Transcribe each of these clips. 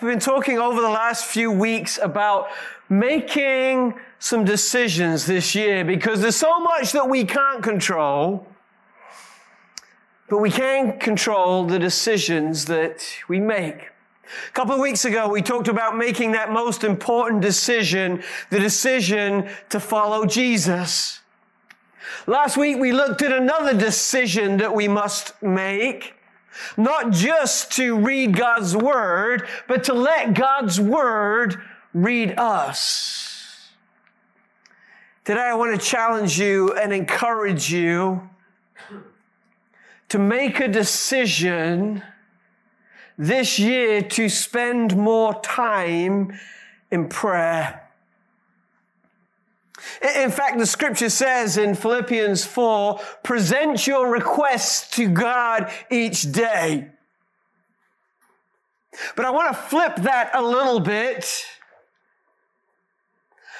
We've been talking over the last few weeks about making some decisions this year because there's so much that we can't control, but we can control the decisions that we make. A couple of weeks ago, we talked about making that most important decision, the decision to follow Jesus. Last week, we looked at another decision that we must make. Not just to read God's Word, but to let God's Word read us. Today I want to challenge you and encourage you to make a decision this year to spend more time in prayer. In fact, the scripture says in Philippians 4, present your requests to God each day. But I want to flip that a little bit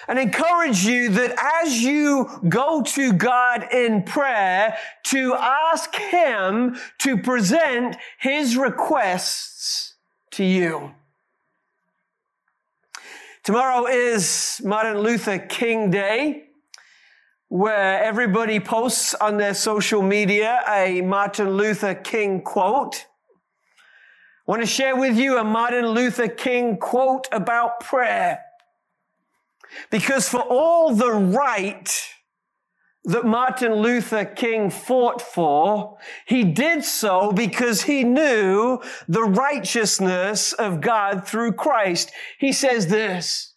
and encourage you that as you go to God in prayer, to ask Him to present His requests to you. Tomorrow is Martin Luther King Day, where everybody posts on their social media a Martin Luther King quote. I want to share with you a Martin Luther King quote about prayer. Because for all the right that Martin Luther King fought for, he did so because he knew the righteousness of God through Christ. He says this,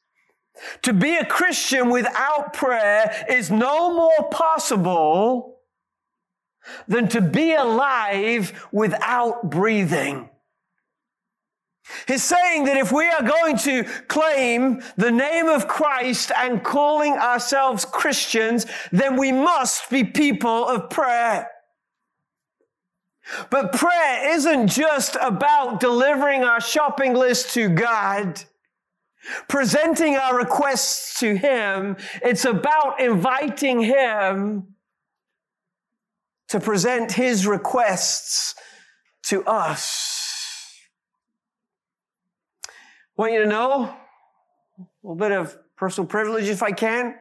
to be a Christian without prayer is no more possible than to be alive without breathing. He's saying that if we are going to claim the name of Christ and calling ourselves Christians, then we must be people of prayer. But prayer isn't just about delivering our shopping list to God, presenting our requests to Him. It's about inviting Him to present His requests to us want you to know a little bit of personal privilege if I can.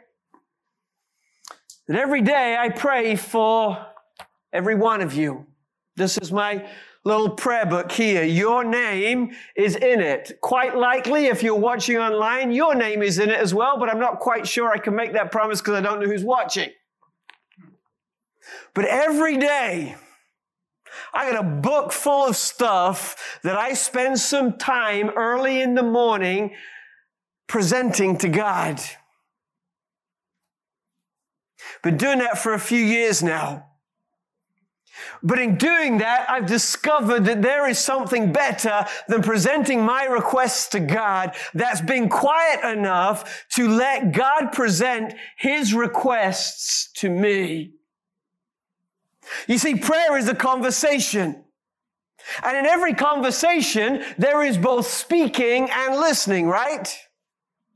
That every day I pray for every one of you. This is my little prayer book here. Your name is in it. Quite likely, if you're watching online, your name is in it as well, but I'm not quite sure I can make that promise because I don't know who's watching. But every day, I got a book full of stuff that I spend some time early in the morning presenting to God. Been doing that for a few years now. But in doing that, I've discovered that there is something better than presenting my requests to God that's been quiet enough to let God present His requests to me. You see, prayer is a conversation. And in every conversation, there is both speaking and listening, right?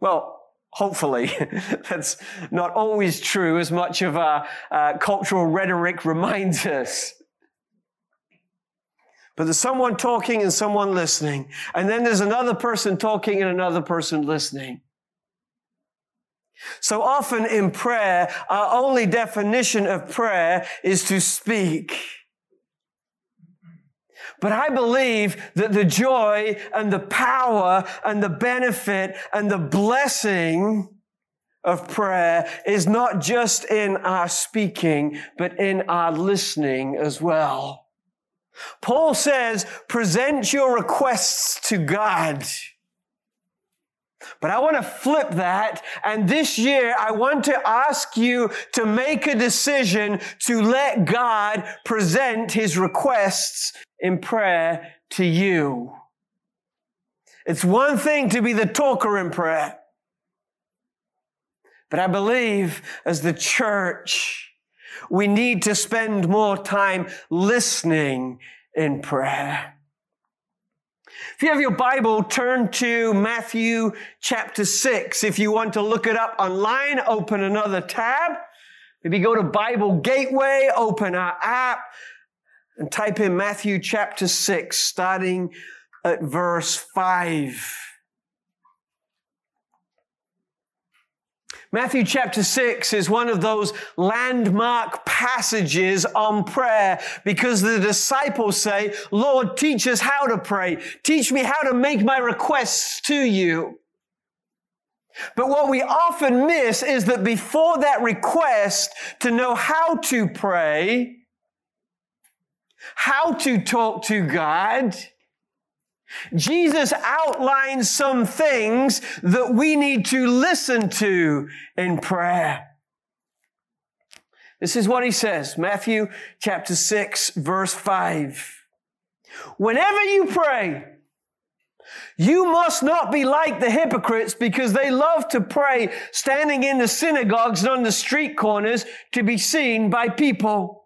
Well, hopefully. That's not always true, as much of our uh, cultural rhetoric reminds us. But there's someone talking and someone listening. And then there's another person talking and another person listening. So often in prayer, our only definition of prayer is to speak. But I believe that the joy and the power and the benefit and the blessing of prayer is not just in our speaking, but in our listening as well. Paul says, present your requests to God. But I want to flip that. And this year, I want to ask you to make a decision to let God present his requests in prayer to you. It's one thing to be the talker in prayer. But I believe as the church, we need to spend more time listening in prayer. If you have your Bible, turn to Matthew chapter 6. If you want to look it up online, open another tab. Maybe go to Bible Gateway, open our app, and type in Matthew chapter 6, starting at verse 5. Matthew chapter 6 is one of those landmark passages on prayer because the disciples say, Lord, teach us how to pray. Teach me how to make my requests to you. But what we often miss is that before that request to know how to pray, how to talk to God, Jesus outlines some things that we need to listen to in prayer. This is what he says, Matthew chapter 6 verse 5. Whenever you pray, you must not be like the hypocrites because they love to pray standing in the synagogues and on the street corners to be seen by people.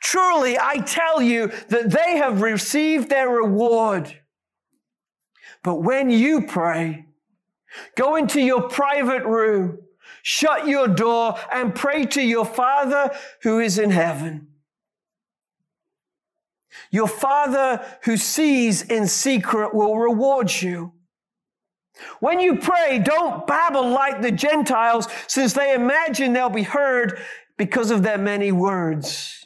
Truly, I tell you that they have received their reward. But when you pray, go into your private room, shut your door, and pray to your Father who is in heaven. Your Father who sees in secret will reward you. When you pray, don't babble like the Gentiles, since they imagine they'll be heard because of their many words.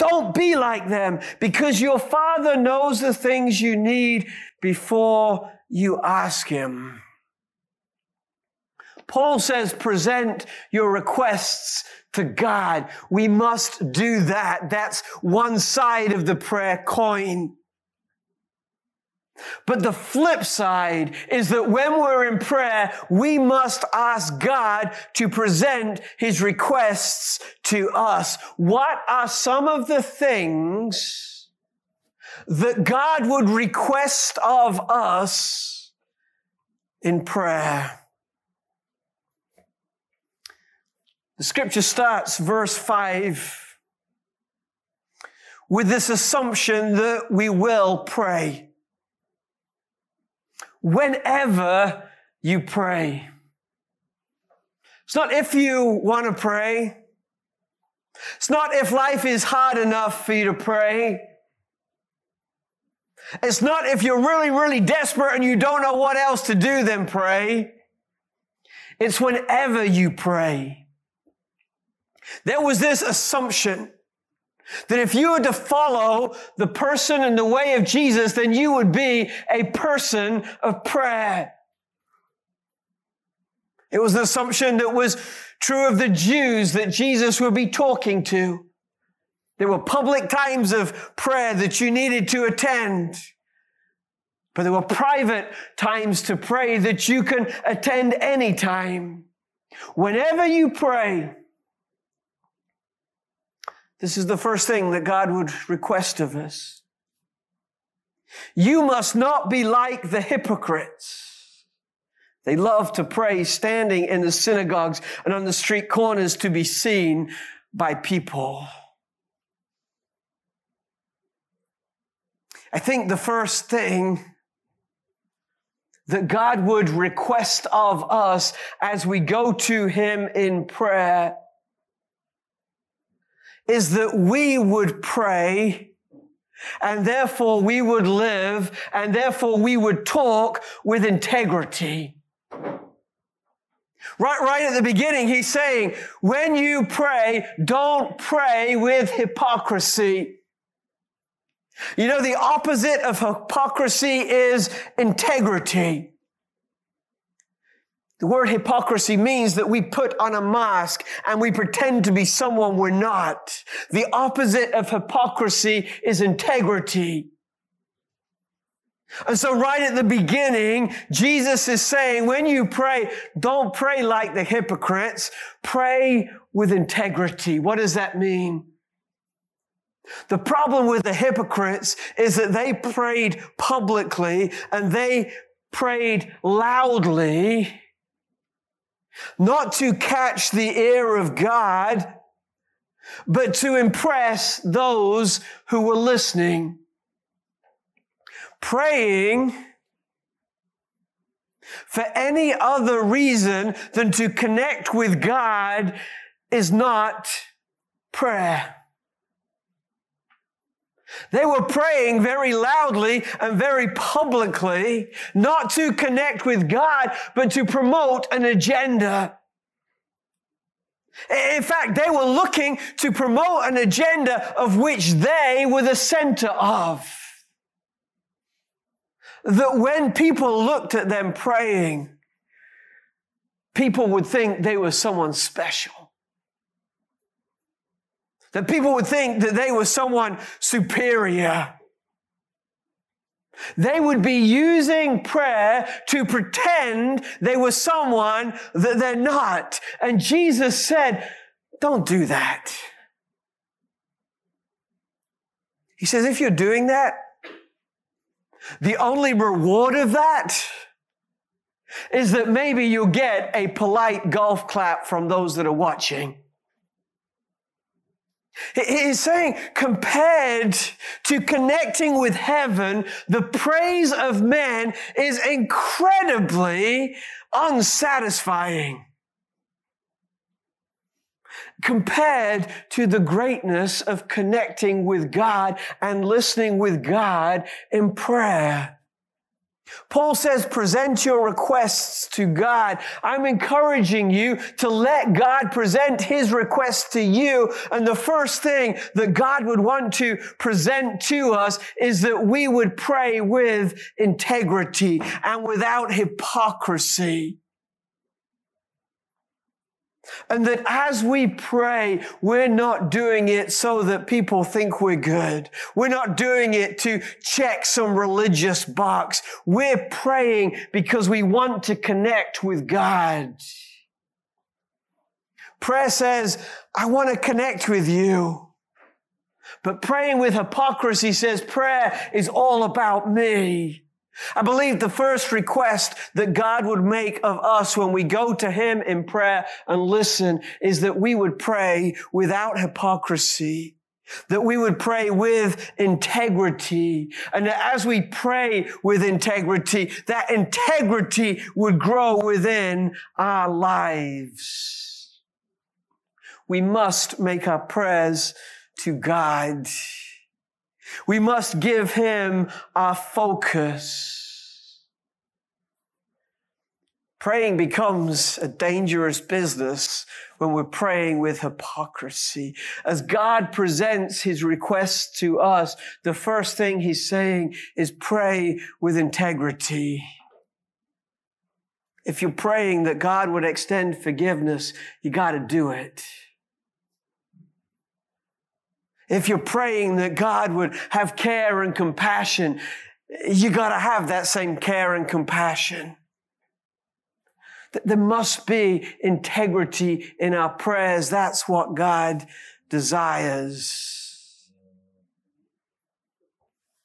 Don't be like them because your Father knows the things you need before you ask Him. Paul says, present your requests to God. We must do that. That's one side of the prayer coin. But the flip side is that when we're in prayer, we must ask God to present his requests to us. What are some of the things that God would request of us in prayer? The scripture starts verse 5 with this assumption that we will pray whenever you pray. It's not if you want to pray. It's not if life is hard enough for you to pray. It's not if you're really, really desperate and you don't know what else to do, then pray. It's whenever you pray. There was this assumption that if you were to follow the person and the way of Jesus, then you would be a person of prayer. It was an assumption that was true of the Jews that Jesus would be talking to. There were public times of prayer that you needed to attend. But there were private times to pray that you can attend anytime. Whenever you pray, this is the first thing that God would request of us. You must not be like the hypocrites. They love to pray standing in the synagogues and on the street corners to be seen by people. I think the first thing that God would request of us as we go to Him in prayer is that we would pray and therefore we would live and therefore we would talk with integrity. Right, right at the beginning, he's saying, when you pray, don't pray with hypocrisy. You know, the opposite of hypocrisy is integrity. The word hypocrisy means that we put on a mask and we pretend to be someone we're not. The opposite of hypocrisy is integrity. And so right at the beginning, Jesus is saying, when you pray, don't pray like the hypocrites. Pray with integrity. What does that mean? The problem with the hypocrites is that they prayed publicly and they prayed loudly not to catch the ear of God, but to impress those who were listening. Praying for any other reason than to connect with God is not prayer. They were praying very loudly and very publicly, not to connect with God, but to promote an agenda. In fact, they were looking to promote an agenda of which they were the center of. That when people looked at them praying, people would think they were someone special. That people would think that they were someone superior. They would be using prayer to pretend they were someone that they're not. And Jesus said, don't do that. He says, if you're doing that, the only reward of that is that maybe you'll get a polite golf clap from those that are watching. He's saying, compared to connecting with heaven, the praise of man is incredibly unsatisfying. Compared to the greatness of connecting with God and listening with God in prayer. Paul says, present your requests to God. I'm encouraging you to let God present his requests to you. And the first thing that God would want to present to us is that we would pray with integrity and without hypocrisy. And that as we pray, we're not doing it so that people think we're good. We're not doing it to check some religious box. We're praying because we want to connect with God. Prayer says, I want to connect with you. But praying with hypocrisy says prayer is all about me. I believe the first request that God would make of us when we go to Him in prayer and listen is that we would pray without hypocrisy. That we would pray with integrity. And that as we pray with integrity, that integrity would grow within our lives. We must make our prayers to God. We must give him our focus. Praying becomes a dangerous business when we're praying with hypocrisy. As God presents his requests to us, the first thing he's saying is pray with integrity. If you're praying that God would extend forgiveness, you got to do it if you're praying that God would have care and compassion, you got to have that same care and compassion. There must be integrity in our prayers. That's what God desires.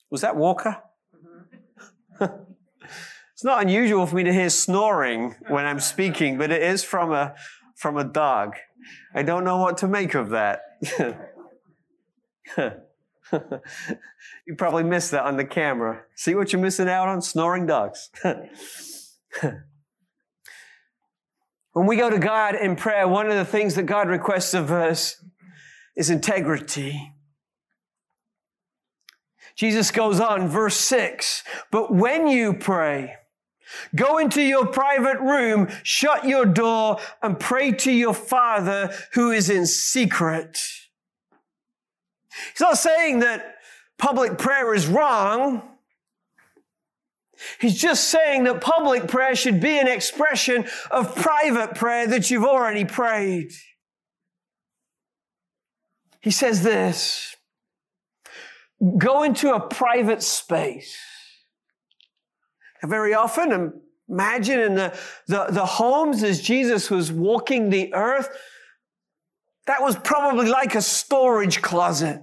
Was that Walker? it's not unusual for me to hear snoring when I'm speaking, but it is from a, from a dog. I don't know what to make of that. you probably missed that on the camera. See what you're missing out on? Snoring dogs. when we go to God in prayer, one of the things that God requests of us is integrity. Jesus goes on, verse 6 But when you pray, Go into your private room, shut your door, and pray to your Father who is in secret He's not saying that public prayer is wrong. He's just saying that public prayer should be an expression of private prayer that you've already prayed. He says this go into a private space. Very often, imagine in the, the, the homes as Jesus was walking the earth, that was probably like a storage closet.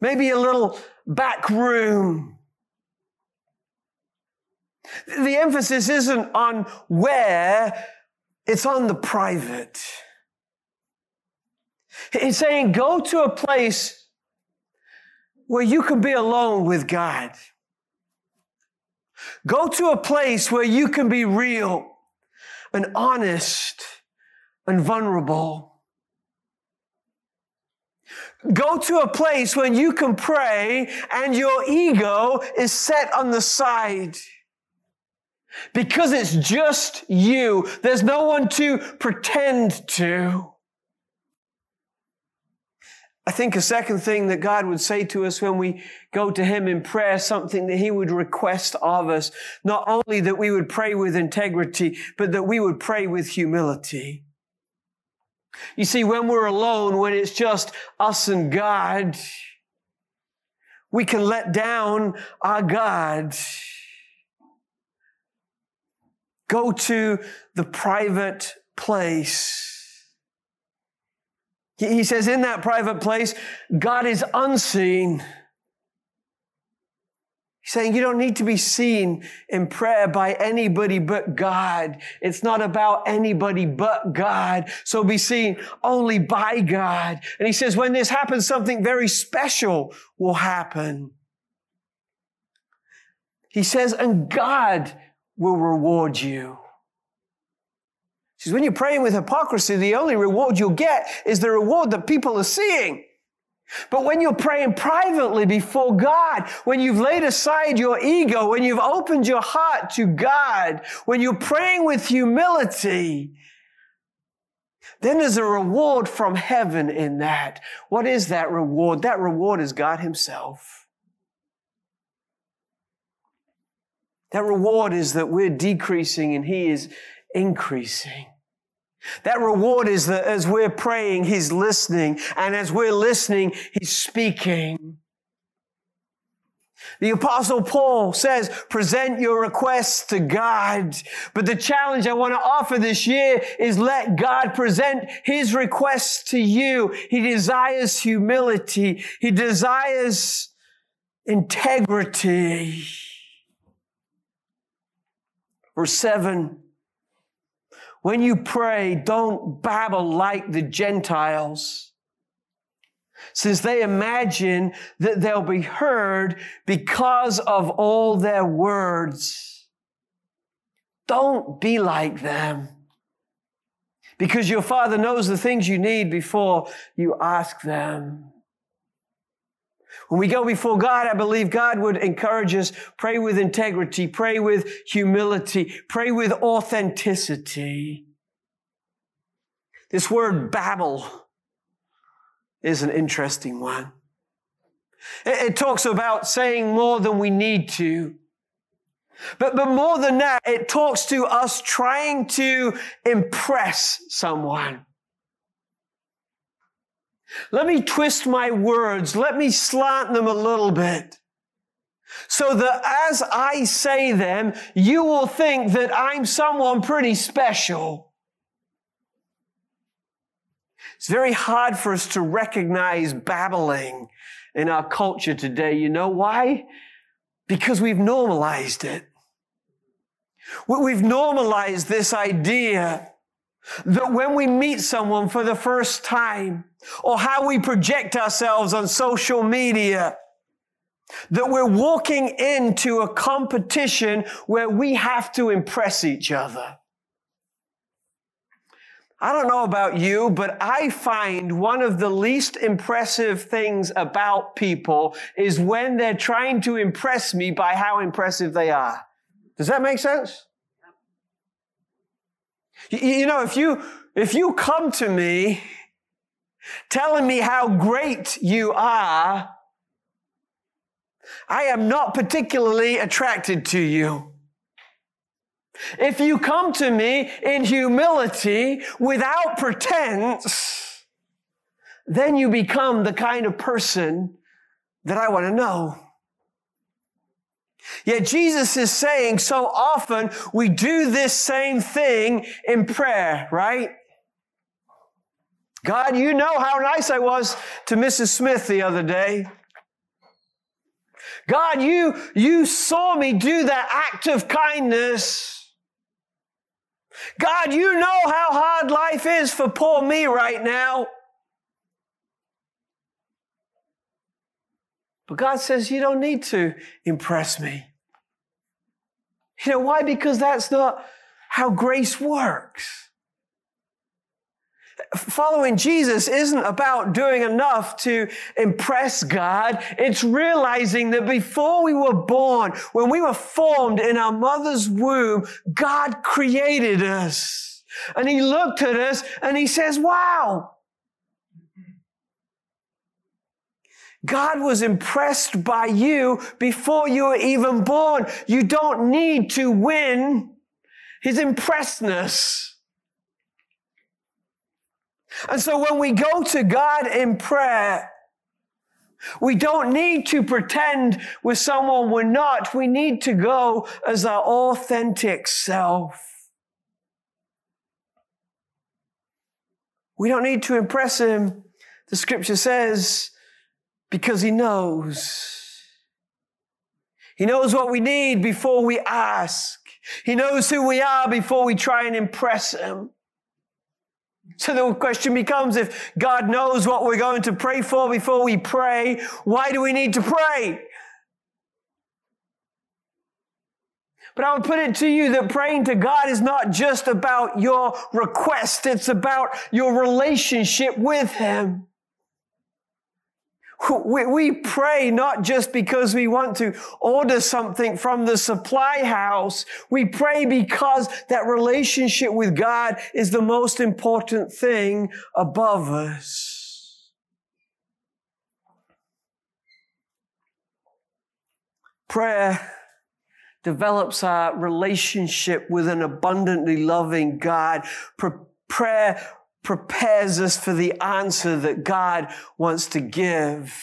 Maybe a little back room. The emphasis isn't on where, it's on the private. He's saying go to a place where you can be alone with God. Go to a place where you can be real and honest and vulnerable. Go to a place when you can pray and your ego is set on the side. Because it's just you. There's no one to pretend to. I think a second thing that God would say to us when we go to Him in prayer, something that He would request of us, not only that we would pray with integrity, but that we would pray with humility. You see, when we're alone, when it's just us and God, we can let down our God. Go to the private place. He says, in that private place, God is unseen. He's saying you don't need to be seen in prayer by anybody but God. It's not about anybody but God. So be seen only by God. And he says, when this happens, something very special will happen. He says, and God will reward you. He says, when you're praying with hypocrisy, the only reward you'll get is the reward that people are seeing. But when you're praying privately before God, when you've laid aside your ego, when you've opened your heart to God, when you're praying with humility, then there's a reward from heaven in that. What is that reward? That reward is God Himself. That reward is that we're decreasing and He is increasing. That reward is that as we're praying, He's listening, and as we're listening, He's speaking. The apostle Paul says, present your requests to God. But the challenge I want to offer this year is let God present his requests to you. He desires humility. He desires integrity. Verse seven. When you pray, don't babble like the Gentiles, since they imagine that they'll be heard because of all their words. Don't be like them. Because your Father knows the things you need before you ask them. When we go before God, I believe God would encourage us, pray with integrity, pray with humility, pray with authenticity. This word babble is an interesting one. It, it talks about saying more than we need to. But, but more than that, it talks to us trying to impress someone. Let me twist my words. Let me slant them a little bit. So that as I say them, you will think that I'm someone pretty special. It's very hard for us to recognize babbling in our culture today. You know why? Because we've normalized it. We've normalized this idea that when we meet someone for the first time, or how we project ourselves on social media, that we're walking into a competition where we have to impress each other. I don't know about you, but I find one of the least impressive things about people is when they're trying to impress me by how impressive they are. Does that make sense? You know, if you, if you come to me telling me how great you are, I am not particularly attracted to you. If you come to me in humility without pretense, then you become the kind of person that I want to know. Yet Jesus is saying so often we do this same thing in prayer, right? God, you know how nice I was to Mrs. Smith the other day. God, you, you saw me do that act of kindness. God, you know how hard life is for poor me right now. But God says, You don't need to impress me. You know why? Because that's not how grace works. Following Jesus isn't about doing enough to impress God. It's realizing that before we were born, when we were formed in our mother's womb, God created us. And he looked at us and he says, wow, God was impressed by you before you were even born. You don't need to win his impressedness. And so when we go to God in prayer, we don't need to pretend we're someone we're not. We need to go as our authentic self. We don't need to impress him. The scripture says because he knows. He knows what we need before we ask. He knows who we are before we try and impress him. So the question becomes if God knows what we're going to pray for before we pray, why do we need to pray? But I would put it to you that praying to God is not just about your request, it's about your relationship with Him. We, we pray not just because we want to order something from the supply house. We pray because that relationship with God is the most important thing above us. Prayer develops our relationship with an abundantly loving God. Prayer prepares us for the answer that God wants to give.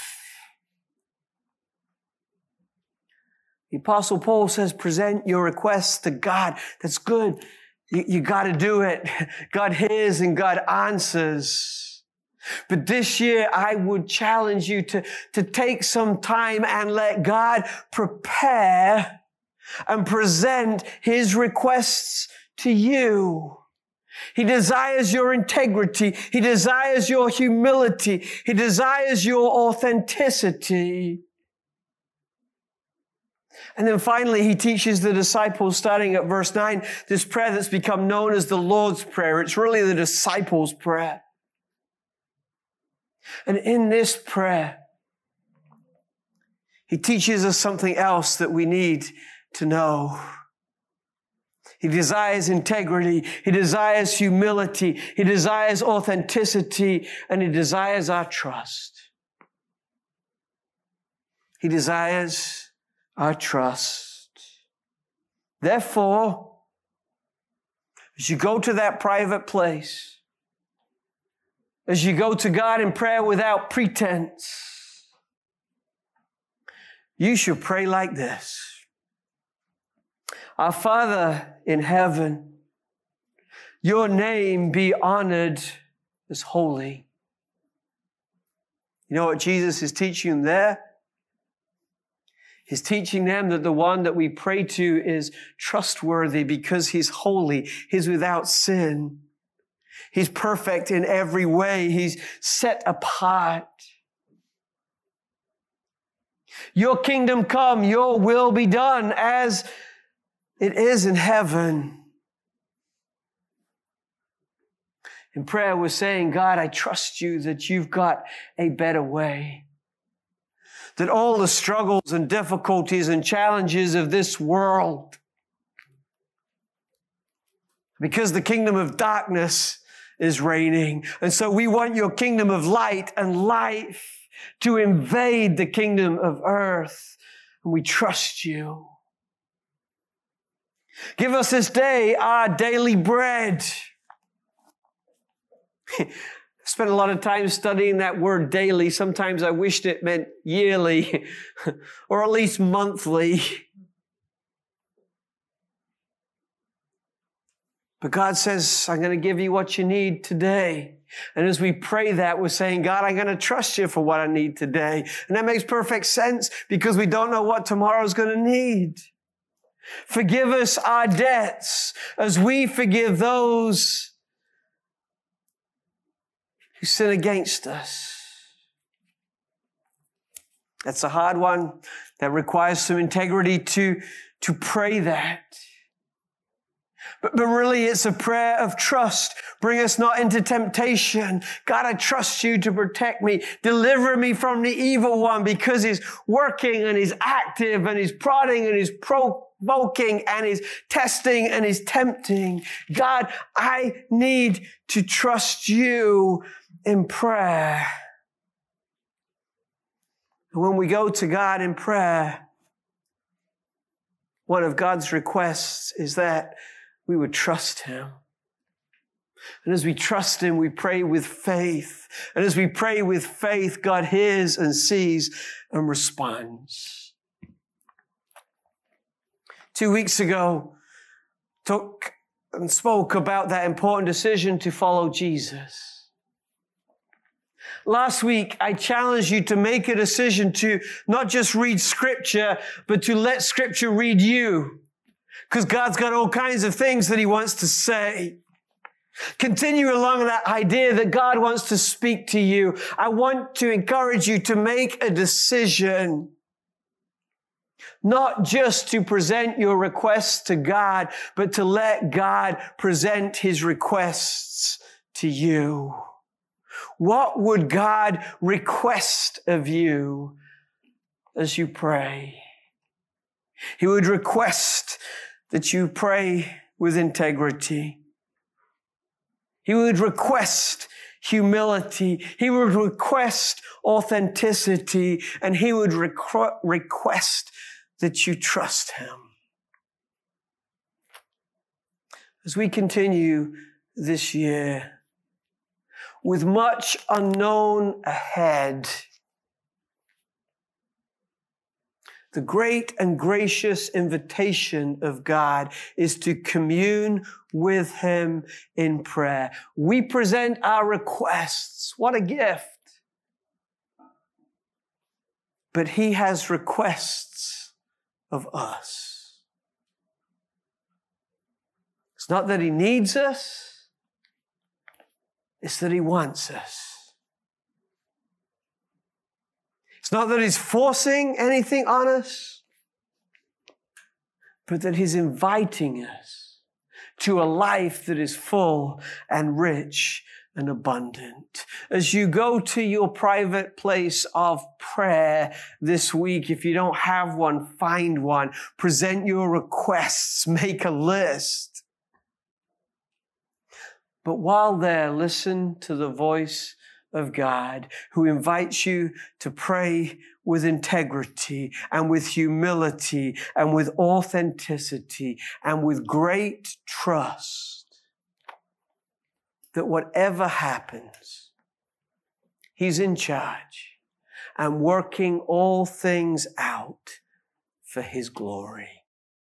The Apostle Paul says, present your requests to God. That's good. You, you got to do it. God hears and God answers. But this year, I would challenge you to, to take some time and let God prepare and present his requests to you. He desires your integrity. He desires your humility. He desires your authenticity. And then finally, he teaches the disciples, starting at verse 9, this prayer that's become known as the Lord's Prayer. It's really the disciples' prayer. And in this prayer, he teaches us something else that we need to know. He desires integrity. He desires humility. He desires authenticity and he desires our trust. He desires our trust. Therefore, as you go to that private place, as you go to God in prayer without pretense, you should pray like this. Our Father in heaven, your name be honored as holy. You know what Jesus is teaching them there? He's teaching them that the one that we pray to is trustworthy because he's holy. He's without sin. He's perfect in every way. He's set apart. Your kingdom come, your will be done as it is in heaven. In prayer, we're saying, God, I trust you that you've got a better way. That all the struggles and difficulties and challenges of this world, because the kingdom of darkness is reigning. And so we want your kingdom of light and life to invade the kingdom of earth. And we trust you. Give us this day our daily bread. I spent a lot of time studying that word daily. Sometimes I wished it meant yearly or at least monthly. But God says, I'm going to give you what you need today. And as we pray that, we're saying, God, I'm going to trust you for what I need today. And that makes perfect sense because we don't know what tomorrow's going to need. Forgive us our debts as we forgive those who sin against us. That's a hard one that requires some integrity to, to pray that. But, but really, it's a prayer of trust. Bring us not into temptation. God, I trust you to protect me. Deliver me from the evil one because he's working and he's active and he's prodding and he's provoking and is testing and is tempting. God, I need to trust you in prayer. And when we go to God in prayer, one of God's requests is that we would trust Him. And as we trust Him, we pray with faith. And as we pray with faith, God hears and sees and responds. Two weeks ago, took and spoke about that important decision to follow Jesus. Last week, I challenged you to make a decision to not just read scripture, but to let scripture read you. Because God's got all kinds of things that He wants to say. Continue along that idea that God wants to speak to you. I want to encourage you to make a decision. Not just to present your requests to God, but to let God present His requests to you. What would God request of you as you pray? He would request that you pray with integrity. He would request humility. He would request authenticity and he would requ- request that you trust him. As we continue this year with much unknown ahead, The great and gracious invitation of God is to commune with Him in prayer. We present our requests. What a gift. But He has requests of us. It's not that He needs us, it's that He wants us. It's not that He's forcing anything on us, but that He's inviting us to a life that is full and rich and abundant. As you go to your private place of prayer this week, if you don't have one, find one. Present your requests, make a list. But while there, listen to the voice of God who invites you to pray with integrity and with humility and with authenticity and with great trust that whatever happens, He's in charge and working all things out for His glory.